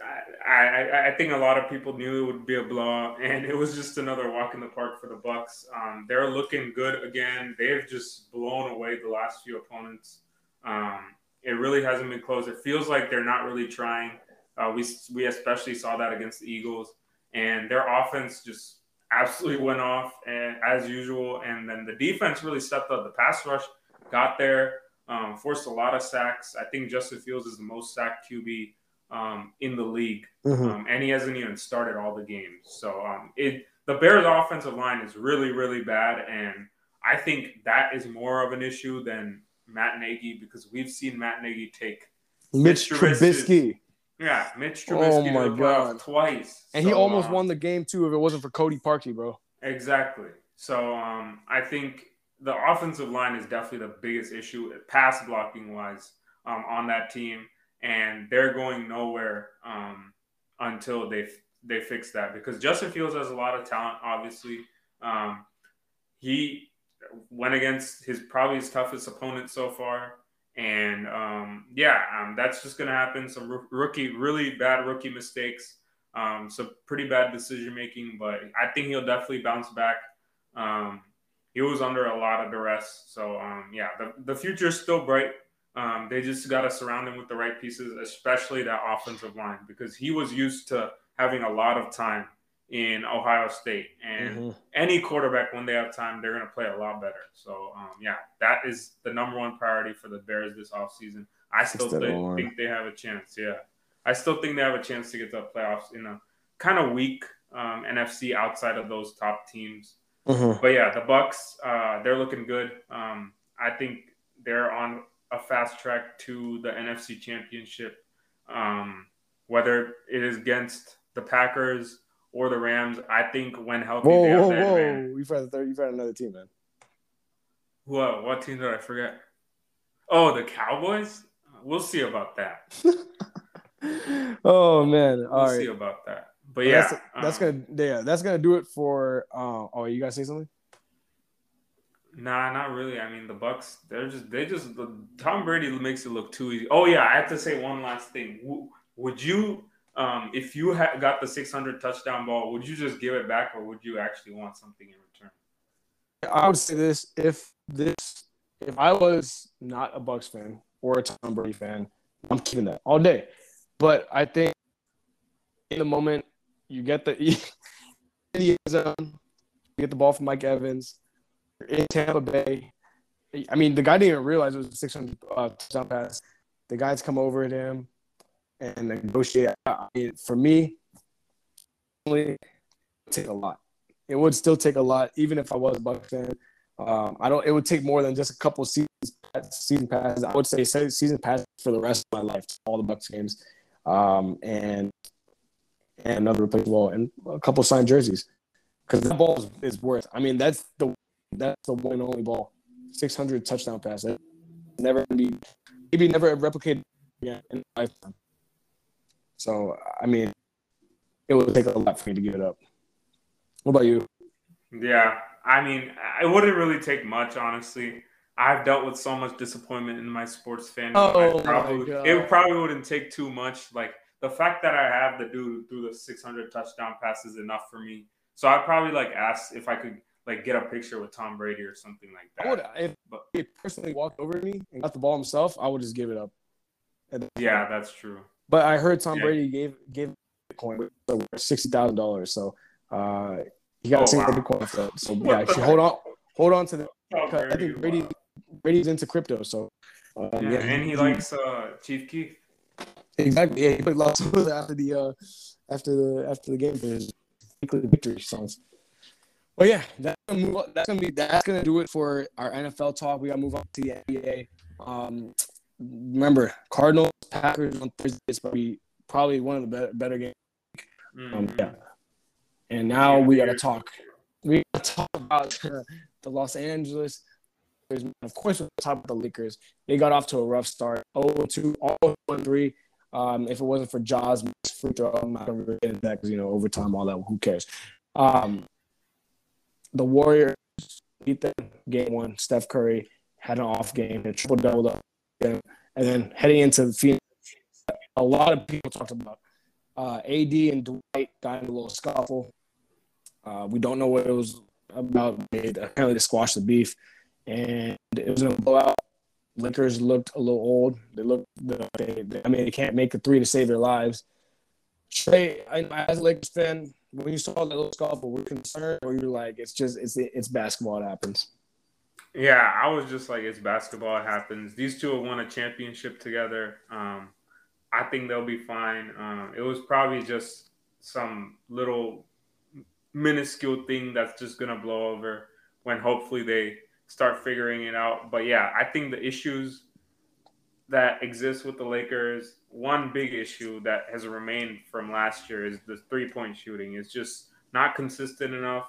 I, I, I think a lot of people knew it would be a blowout, and it was just another walk in the park for the Bucks. Um, they're looking good again. They've just blown away the last few opponents. Um, it really hasn't been close. It feels like they're not really trying. Uh, we we especially saw that against the Eagles, and their offense just absolutely went off and as usual. And then the defense really stepped up. The pass rush got there um, forced a lot of sacks. I think Justin Fields is the most sacked QB um, in the league, mm-hmm. um, and he hasn't even started all the games. So um, it the Bears' offensive line is really, really bad, and I think that is more of an issue than Matt Nagy because we've seen Matt Nagy take Mitch Trubisky. Yeah, Mitch Trubisky oh my God. twice, and so, he almost um, won the game too if it wasn't for Cody Parkey, bro. Exactly. So um, I think the offensive line is definitely the biggest issue, pass blocking wise, um, on that team. and they're going nowhere um, until they they fix that. Because Justin Fields has a lot of talent, obviously. Um, he went against his probably his toughest opponent so far. And um, yeah, um, that's just going to happen. Some rookie, really bad rookie mistakes, um, some pretty bad decision making, but I think he'll definitely bounce back. Um, he was under a lot of duress. So um, yeah, the, the future is still bright. Um, they just got to surround him with the right pieces, especially that offensive line, because he was used to having a lot of time in Ohio State. And mm-hmm. any quarterback, when they have time, they're going to play a lot better. So, um, yeah, that is the number one priority for the Bears this offseason. I still th- think they have a chance. Yeah. I still think they have a chance to get to the playoffs in a kind of weak um, NFC outside of those top teams. Mm-hmm. But yeah, the Bucks, uh, they're looking good. Um, I think they're on a fast track to the NFC Championship. Um, whether it is against the Packers or the Rams. I think when healthy, whoa, whoa, whoa, man. you've had a third, had another team, man. Whoa, what team did I forget? Oh, the Cowboys. We'll see about that. oh man, All we'll right. see about that. But well, yeah, that's, that's um, gonna yeah, that's gonna do it for. Uh, oh, you guys say something? Nah, not really. I mean, the Bucks, they're just they just Tom Brady makes it look too easy. Oh yeah, I have to say one last thing. Would you um, if you ha- got the 600 touchdown ball, would you just give it back, or would you actually want something in return? I would say this: if this, if I was not a Bucks fan or a Tom Brady fan, I'm keeping that all day. But I think in the moment, you get the you get the ball from Mike Evans. In Tampa Bay. I mean, the guy didn't even realize it was a 600 uh, touchdown pass. The guys come over at him and negotiate. I mean, for me, it would take a lot. It would still take a lot, even if I was a Bucks fan. Um, I don't. It would take more than just a couple seasons, season passes. I would say season pass for the rest of my life, all the Bucks games, um, and and another replacement ball and a couple signed jerseys, because that ball is, is, worth. I mean, that's the that's the one and only ball, six hundred touchdown pass. That never be maybe never replicated again in lifetime. So I mean, it would take a lot for me to give it up. What about you? Yeah, I mean, it wouldn't really take much, honestly. I've dealt with so much disappointment in my sports fandom. Oh, probably, it probably wouldn't take too much. Like the fact that I have the dude through the 600 touchdown pass is enough for me. So I'd probably like ask if I could like get a picture with Tom Brady or something like that. I would, if but, he personally walked over me and got the ball himself, I would just give it up. Yeah, that's true. But I heard Tom yeah. Brady gave gave Bitcoin sixty thousand dollars. So uh, he got oh, to wow. Bitcoin that. So yeah, hold on, hold on to the. Oh, I think Brady Brady's into crypto, so. Um, yeah, yeah, and he, he likes uh, Chief Keef. Exactly. Yeah, he played lots of after the uh, after the after the game for his victory songs. Well, yeah, that's gonna move on. That's gonna be that's gonna do it for our NFL talk. We gotta move on to the NBA. Um, remember Cardinals Packers on Thursday is probably probably one of the better, better games. Um, mm-hmm. Yeah. And now we got to talk. We got to talk about uh, the Los Angeles. Of course, we'll talk about the Lakers. They got off to a rough start. 0-2, 0-3. Um, if it wasn't for Ja's free throw, I'm not going to get that because, you know, overtime, all that, who cares? Um, the Warriors beat them game one. Steph Curry had an off game, a triple double and then heading into the Phoenix, a lot of people talked about uh, AD and Dwight got in a little scuffle. Uh, we don't know what it was about. They apparently they squashed the beef, and it was a blowout. Lakers looked a little old. They looked. They, they, I mean, they can't make a three to save their lives. Trey, I, as a Lakers fan, when you saw that little scuffle, were you concerned, or you're like, it's just it's it's basketball. It happens. Yeah, I was just like, it's basketball. It happens. These two have won a championship together. Um, I think they'll be fine. Um, it was probably just some little minuscule thing that's just gonna blow over when hopefully they start figuring it out. But yeah, I think the issues that exist with the Lakers, one big issue that has remained from last year is the three point shooting. It's just not consistent enough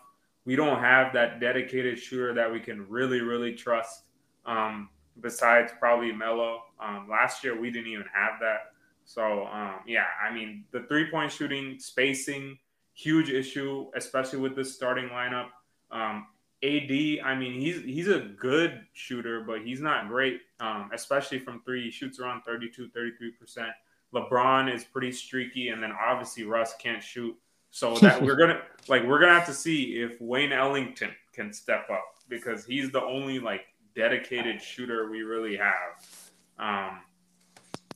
we don't have that dedicated shooter that we can really, really trust. Um, besides probably Melo. Um, last year we didn't even have that. So um, yeah, I mean the three point shooting, spacing, huge issue, especially with this starting lineup. Um, AD, I mean he's he's a good shooter, but he's not great, um, especially from three. He shoots around 32, 33 percent. LeBron is pretty streaky, and then obviously Russ can't shoot. So that we're gonna like we're gonna have to see if Wayne Ellington can step up because he's the only like dedicated shooter we really have. Um,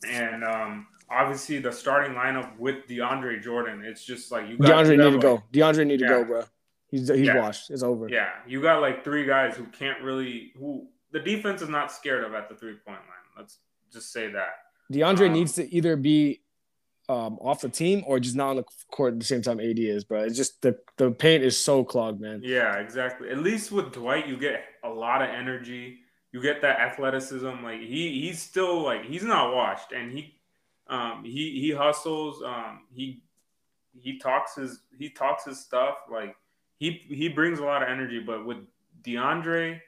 and um, obviously the starting lineup with DeAndre Jordan, it's just like you. Got, DeAndre need to go. DeAndre need to yeah. go, bro. He's he's yeah. washed. It's over. Yeah, you got like three guys who can't really who the defense is not scared of at the three point line. Let's just say that. DeAndre um, needs to either be um, off the team or just not on the court at the same time AD is, bro. It's just the the paint is so clogged, man. Yeah, exactly. At least with Dwight, you get a lot of energy. You get that athleticism. Like he he's still like he's not washed, and he um he he hustles. Um he he talks his he talks his stuff. Like he he brings a lot of energy, but with DeAndre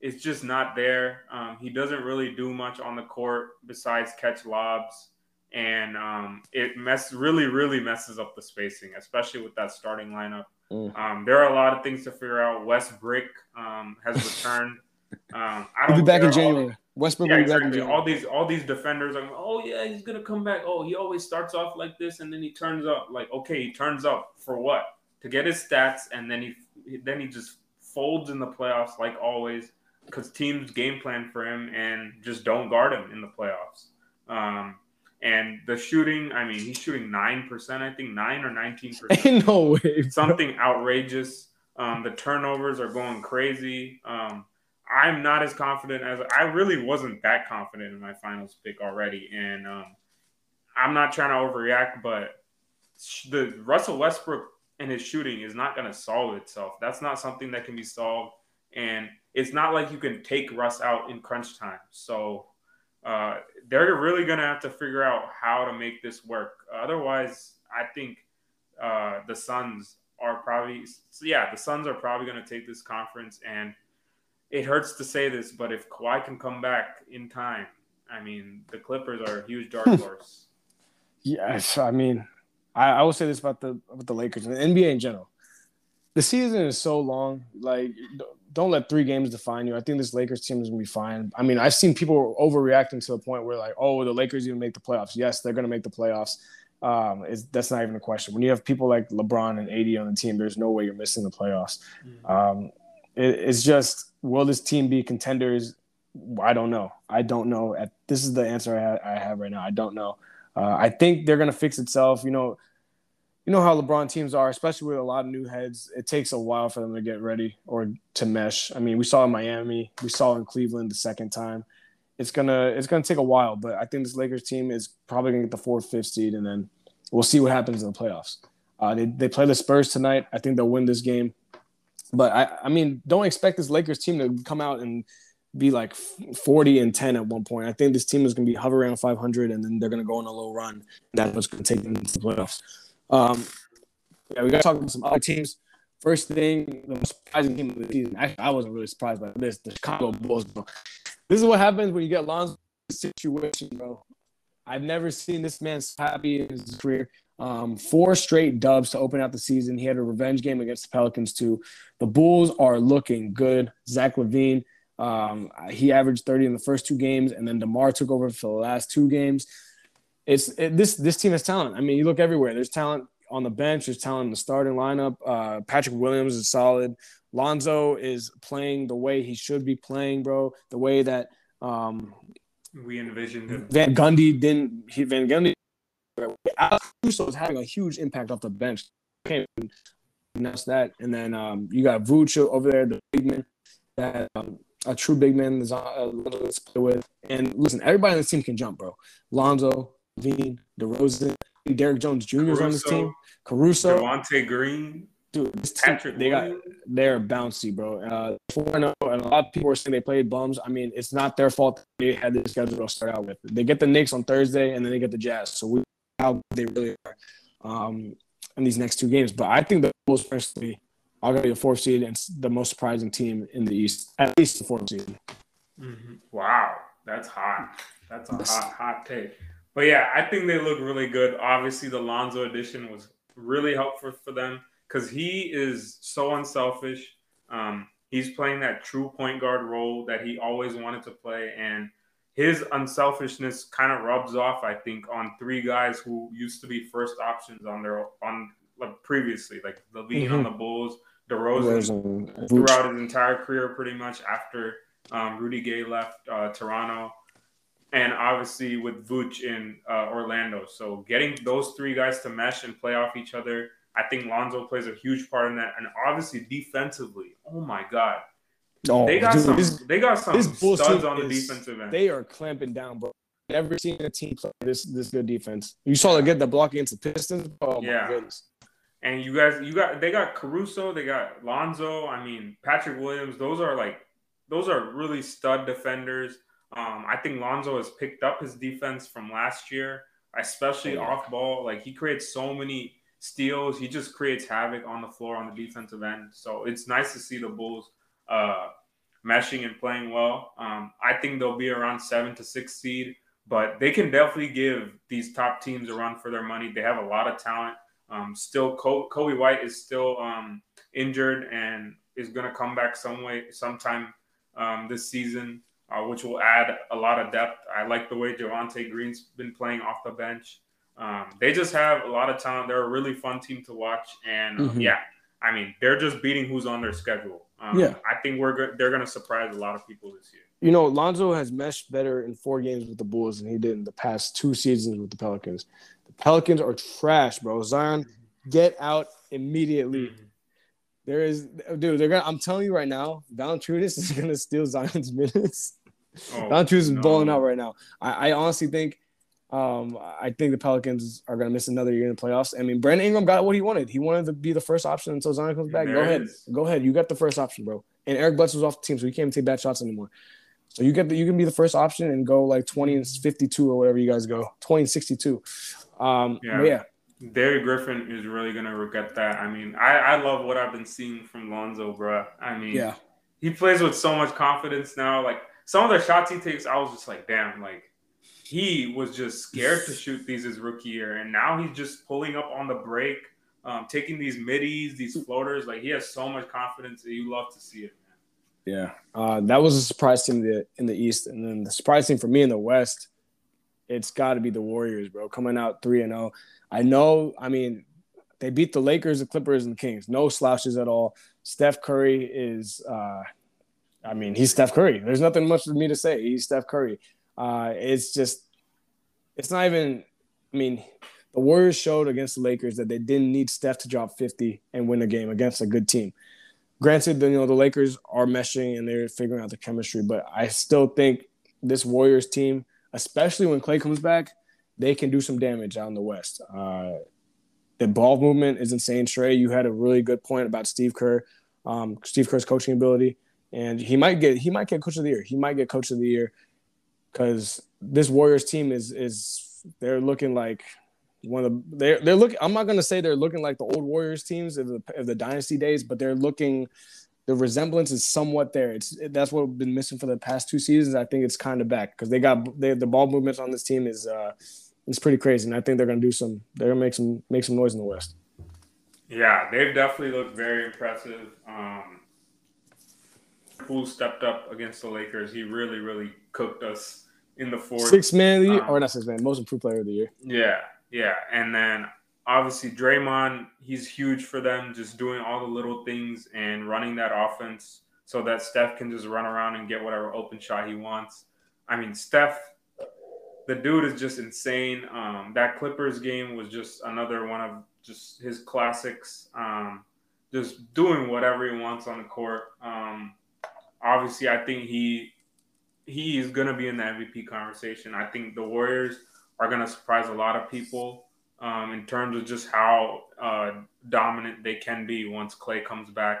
it's just not there. Um, he doesn't really do much on the court besides catch lobs, and um, it mess really really messes up the spacing, especially with that starting lineup. Mm. Um, there are a lot of things to figure out. Westbrook um, has returned. Um, I don't He'll be back in January. Westbrook yeah, exactly. All these all these defenders are, oh yeah, he's gonna come back. Oh, he always starts off like this, and then he turns up like okay, he turns up for what? To get his stats, and then he then he just folds in the playoffs like always because teams game plan for him and just don't guard him in the playoffs. Um, and the shooting, I mean, he's shooting nine percent, I think nine or nineteen percent. No way, something outrageous. Um, the turnovers are going crazy. Um, I'm not as confident as I really wasn't that confident in my finals pick already, and um, I'm not trying to overreact, but the Russell Westbrook and his shooting is not going to solve itself. That's not something that can be solved, and it's not like you can take Russ out in crunch time. So uh, they're really going to have to figure out how to make this work. Otherwise, I think uh, the Suns are probably yeah, the Suns are probably going to take this conference and it hurts to say this, but if Kawhi can come back in time, I mean, the Clippers are a huge dark horse. yes, I mean, I, I will say this about the about the Lakers and the NBA in general. The season is so long. Like, don't let three games define you. I think this Lakers team is gonna be fine. I mean, I've seen people overreacting to the point where like, oh, the Lakers even make the playoffs. Yes, they're gonna make the playoffs. Um, that's not even a question. When you have people like LeBron and AD on the team, there's no way you're missing the playoffs. Mm-hmm. Um, it, it's just will this team be contenders? I don't know. I don't know. At this is the answer I, ha- I have right now. I don't know. Uh, I think they're gonna fix itself. You know, you know how LeBron teams are, especially with a lot of new heads. It takes a while for them to get ready or to mesh. I mean, we saw in Miami, we saw in Cleveland the second time. It's gonna it's gonna take a while, but I think this Lakers team is probably gonna get the fourth, fifth seed, and then we'll see what happens in the playoffs. Uh, they they play the Spurs tonight. I think they'll win this game. But I, I mean, don't expect this Lakers team to come out and be like 40 and 10 at one point. I think this team is going to be hover around 500 and then they're going to go on a low run. That's what's going to take them to the playoffs. Um, yeah, we got to talk about some other teams. First thing, the most surprising team of the season. Actually, I wasn't really surprised by this. The Chicago Bulls, bro. This is what happens when you get Lonzo situation, bro. I've never seen this man so happy in his career. Um, four straight dubs to open out the season. He had a revenge game against the Pelicans too. The Bulls are looking good. Zach LaVine, um, he averaged 30 in the first two games, and then DeMar took over for the last two games. It's it, this this team has talent. I mean, you look everywhere. There's talent on the bench. There's talent in the starting lineup. Uh, Patrick Williams is solid. Lonzo is playing the way he should be playing, bro. The way that um, we envisioned him. Van Gundy didn't. He, Van Gundy Alex Caruso is having a huge impact off the bench. Can't announce that. And then um, you got Vooch over there, the big man, that um, a true big man uh, to play with. And listen, everybody on this team can jump, bro. Lonzo, Veen, DeRozan, Derrick Jones Jr. is on this team. Caruso, Devontae Green. Dude, this team, Patrick they got they're bouncy, bro. Uh, and a lot of people are saying they played bums. I mean, it's not their fault they had this schedule to start out with. They get the Knicks on Thursday, and then they get the Jazz. So we how they really are um, in these next two games. But I think the most personally, are going to be the fourth seed and the most surprising team in the East, at least the fourth seed. Mm-hmm. Wow, that's hot. That's a hot, hot take. but yeah, I think they look really good. Obviously, the Lonzo addition was really helpful for them because he is so unselfish. Um, he's playing that true point guard role that he always wanted to play, and his unselfishness kind of rubs off, I think, on three guys who used to be first options on their on like previously, like LaVine mm-hmm. on the Bulls, DeRozan throughout his entire career, pretty much after um, Rudy Gay left uh, Toronto and obviously with Vooch in uh, Orlando. So getting those three guys to mesh and play off each other, I think Lonzo plays a huge part in that. And obviously defensively, oh my god, oh, they got dude, some. This, they got some studs on the defensive end. They are clamping down, bro. Never seen a team play this this good defense. You saw them get the block against the Pistons. Oh yeah. my goodness. And you guys, you got they got Caruso, they got Lonzo. I mean Patrick Williams. Those are like those are really stud defenders. Um, I think Lonzo has picked up his defense from last year, especially oh, yeah. off ball. Like he creates so many steals. He just creates havoc on the floor on the defensive end. So it's nice to see the Bulls uh, meshing and playing well. Um, I think they'll be around seven to six seed, but they can definitely give these top teams a run for their money. They have a lot of talent. Um, still, Coby White is still um, injured and is going to come back some way sometime um, this season uh, which will add a lot of depth. I like the way Javonte Green's been playing off the bench. Um, they just have a lot of talent. They're a really fun team to watch, and mm-hmm. yeah, I mean they're just beating who's on their schedule. Um, yeah, I think we're go- they're going to surprise a lot of people this year. You know, Lonzo has meshed better in four games with the Bulls than he did in the past two seasons with the Pelicans. Pelicans are trash, bro. Zion, get out immediately. Mm-hmm. There is, dude. They're gonna. I'm telling you right now, Valanciunas is gonna steal Zion's minutes. Oh, Valanciunas is no. balling out right now. I, I honestly think, um, I think the Pelicans are gonna miss another year in the playoffs. I mean, Brandon Ingram got what he wanted. He wanted to be the first option until Zion comes back. There Go ahead, is. go ahead. You got the first option, bro. And Eric Bledsoe's off the team, so he can't take bad shots anymore. So you get the, you can be the first option and go like 20 and 52 or whatever you guys go, 20 and 62. Um, yeah. yeah. Derek Griffin is really gonna regret that. I mean, I, I love what I've been seeing from Lonzo, bro. I mean, yeah, he plays with so much confidence now. Like some of the shots he takes, I was just like, damn, like he was just scared to shoot these his rookie year, and now he's just pulling up on the break, um, taking these middies, these floaters. Like he has so much confidence that you love to see it, man. Yeah, uh, that was a surprise team in the, in the East, and then the surprise team for me in the West, it's got to be the Warriors, bro, coming out three and zero. Oh. I know, I mean, they beat the Lakers, the Clippers, and the Kings. No slouches at all. Steph Curry is uh, I mean, he's Steph Curry. There's nothing much for me to say. He's Steph Curry. Uh, it's just, it's not even. I mean, the Warriors showed against the Lakers that they didn't need Steph to drop 50 and win a game against a good team. Granted, you know the Lakers are meshing and they're figuring out the chemistry, but I still think this Warriors team, especially when Klay comes back, they can do some damage out in the West. Uh, the ball movement is insane. Trey, you had a really good point about Steve Kerr, um, Steve Kerr's coaching ability and he might get he might get coach of the year. He might get coach of the year because this Warriors team is is they're looking like one of the they're they're looking. I'm not gonna say they're looking like the old Warriors teams of the of the dynasty days, but they're looking. The resemblance is somewhat there. It's that's what we've been missing for the past two seasons. I think it's kind of back because they got they, the ball movements on this team is uh it's pretty crazy, and I think they're gonna do some. They're gonna make some make some noise in the West. Yeah, they've definitely looked very impressive. Um, Poole stepped up against the Lakers. He really, really cooked us in the fourth. Six man of the year, um, or not six man, most improved player of the year. Yeah, yeah, and then obviously Draymond, he's huge for them, just doing all the little things and running that offense so that Steph can just run around and get whatever open shot he wants. I mean, Steph, the dude is just insane. Um, that Clippers game was just another one of just his classics. Um, just doing whatever he wants on the court. Um, obviously, I think he he is going to be in the MVP conversation. I think the Warriors are going to surprise a lot of people um, in terms of just how uh, dominant they can be once Klay comes back.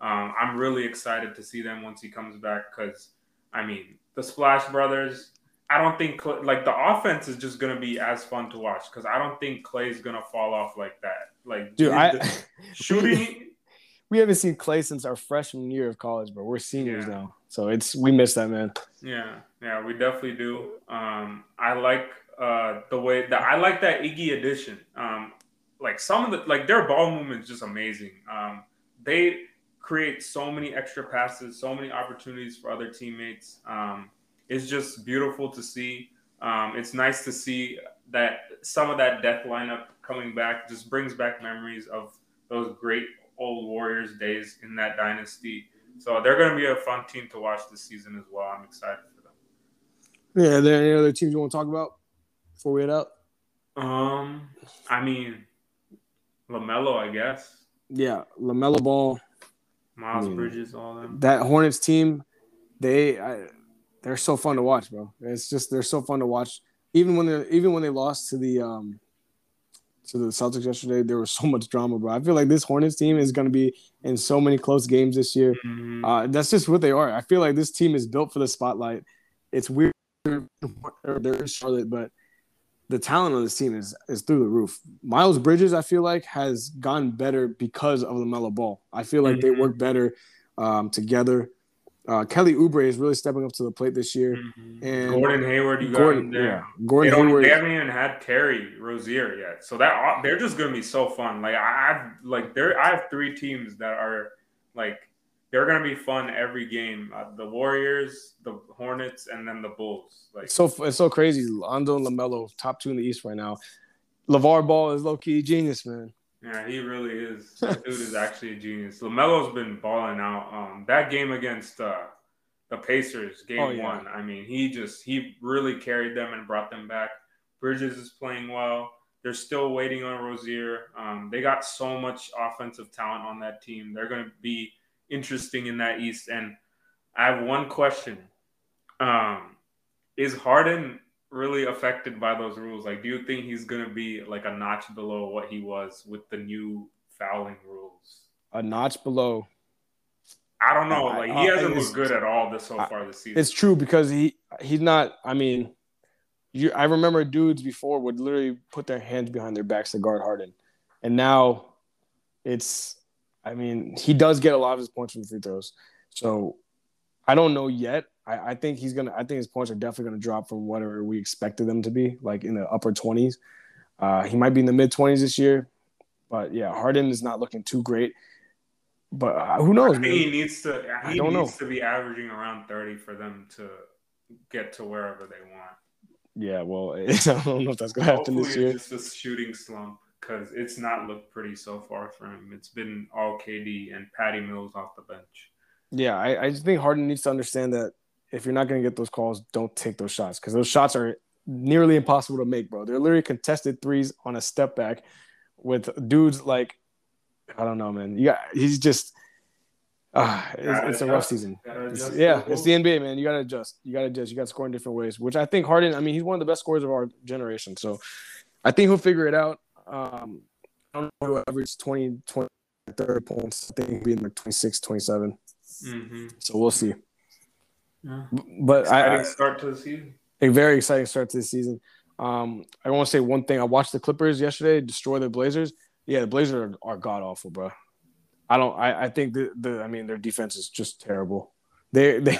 Um, I'm really excited to see them once he comes back because, I mean, the Splash Brothers. I don't think like the offense is just gonna be as fun to watch because I don't think Klay's gonna fall off like that. Like, dude, I shooting we haven't seen Klay since our freshman year of college, but we're seniors yeah. now. So it's we miss that man. Yeah, yeah, we definitely do. Um, I like uh, the way that I like that Iggy addition. Um, like some of the like their ball movement is just amazing. Um, they create so many extra passes, so many opportunities for other teammates. Um, it's just beautiful to see. Um, it's nice to see that some of that death lineup coming back just brings back memories of those great old Warriors days in that dynasty. So they're going to be a fun team to watch this season as well. I'm excited for them. Yeah, are there any other teams you want to talk about before we head out? Um, I mean, Lamelo, I guess. Yeah, Lamelo Ball, Miles I mean, Bridges, all them. that Hornets team, they I, they're so fun to watch, bro. It's just they're so fun to watch. Even when they even when they lost to the um to the Celtics yesterday, there was so much drama, bro. I feel like this Hornets team is going to be in so many close games this year. Mhm. Uh, that's just what they are. I feel like this team is built for the spotlight. It's weird they're in Charlotte, but the talent on this team is is through the roof. Miles Bridges, I feel like, has gone better because of Lamelo Ball. I feel like they Mhm. work better um, together. Uh, Kelly Oubre is really stepping up to the plate this year. Mhm. And Gordon Hayward, you got Gordon, him there. yeah, Gordon don't, Hayward. they haven't even had Terry Rozier yet, so that they're just gonna be so fun. Like I, I've like there, I have three teams that are like they're gonna be fun every game. Uh, the Warriors, the Hornets, and then the Bulls. Like It's so it's so crazy. Lonzo and Lamelo, top two in the East right now. LaVar Ball is low key genius, man. Yeah, he really is. That dude is actually a genius. Lamelo's been balling out. Um, that game against uh, the Pacers, game Oh, yeah. one. I mean, he just he really carried them and brought them back. Bridges is playing well. They're still waiting on Rozier. Um, they got so much offensive talent on that team. They're going to be interesting in that East. And I have one question: um, Is Harden really affected by those rules? Like, do you think he's going to be like a notch below what he was with the new fouling rules? A notch below. I don't know. Like, he hasn't looked good at all this so far this season. It's true because he he's not. I mean, you. I remember dudes before would literally put their hands behind their backs to guard Harden, and now it's. I mean, he does get a lot of his points from free throws, so I don't know yet. I, I think he's gonna. I think his points are definitely gonna drop from whatever we expected them to be, like in the upper twenties. Uh, he might be in the mid twenties this year, but yeah, Harden is not looking too great. But uh, who knows, I he needs to. I He don't know. needs to be averaging around thirty for them to get to wherever they want. Yeah, well, I don't know if that's gonna happen this year. it's just a shooting slump because it's not looked pretty so far for him. It's been all KD and Patty Mills off the bench. Yeah, I, I just think Harden needs to understand that if you're not going to get those calls, don't take those shots because those shots are nearly impossible to make, bro. They're literally contested threes on a step back with dudes like I don't know, man. You got he's just uh, it's, it's a rough season. It's- yeah, it's the NBA, man. You got to adjust. You got to adjust. You got to score in different ways, which I think Harden. I mean, he's one of the best scorers of our generation, so I think he'll figure it out. Um, I don't know whoever it's 20, 20, 30 points. I think he'll be in like 26, 27. Mm-hmm. So we'll see. Yeah. But I, Exciting I start to the season. a very exciting start to the season. Um, I want to say one thing. I watched the Clippers yesterday destroy the Blazers. Yeah, the Blazers are, are god awful, bro. I don't. I, I think the, the I mean their defense is just terrible. They they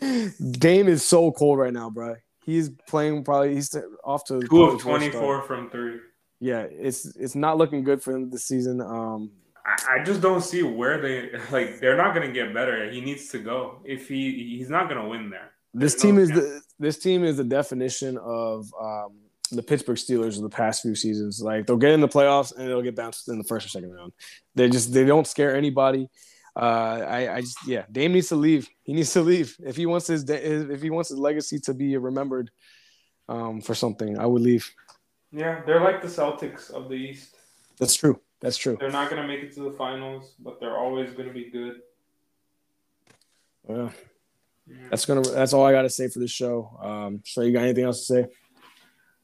Dame is so cold right now, bro. He's playing probably he's off to Two of to a twenty start. four from three. Yeah, it's it's not looking good for him this season. Um, I, I just don't see where they like. They're not going to get better. He needs to go. If he he's not going to win there. This There's team no is the this team is the definition of um, the Pittsburgh Steelers of the past few seasons. Like they'll get in the playoffs and they'll get bounced in the first or second round. They just they don't scare anybody. Uh, I, I just yeah, Dame needs to leave. He needs to leave if he wants his, his if he wants his legacy to be remembered um, for something. I would leave. Yeah, they're like the Celtics of the East. That's true. That's true. They're not going to make it to the finals, but they're always going to be good. Yeah, Yeah. that's gonna. That's all I got to say for this show. Um, so you got anything else to say?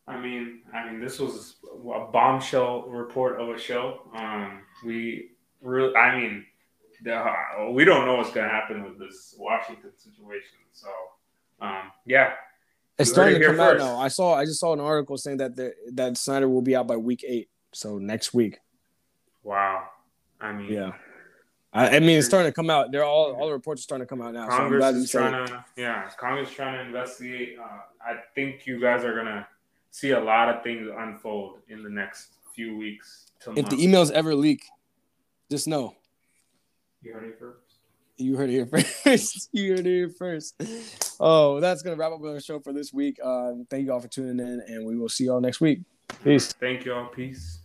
I mean, I mean, this was a bombshell report of a show. Um, we really, I mean, the, we don't know what's going to happen with this Washington situation. So, um, yeah, It's You starting to come out now. I saw. I just saw an article saying that the, that Snyder will be out by week eight. So next week. wow. I mean, Yeah. I, I mean, it's starting to come out. They're all all the reports are starting to come out now. So Congress glad is trying to, yeah, Congress trying to investigate. Uh, I think you guys are gonna see a lot of things unfold in the next few weeks. if the emails ever leak, just know. You heard it first. You heard it here first. you heard it here first. Oh, that's gonna wrap up our show for this week. Uh, thank you all for tuning in, and we will see y'all next week. Peace. Thank you all. Peace.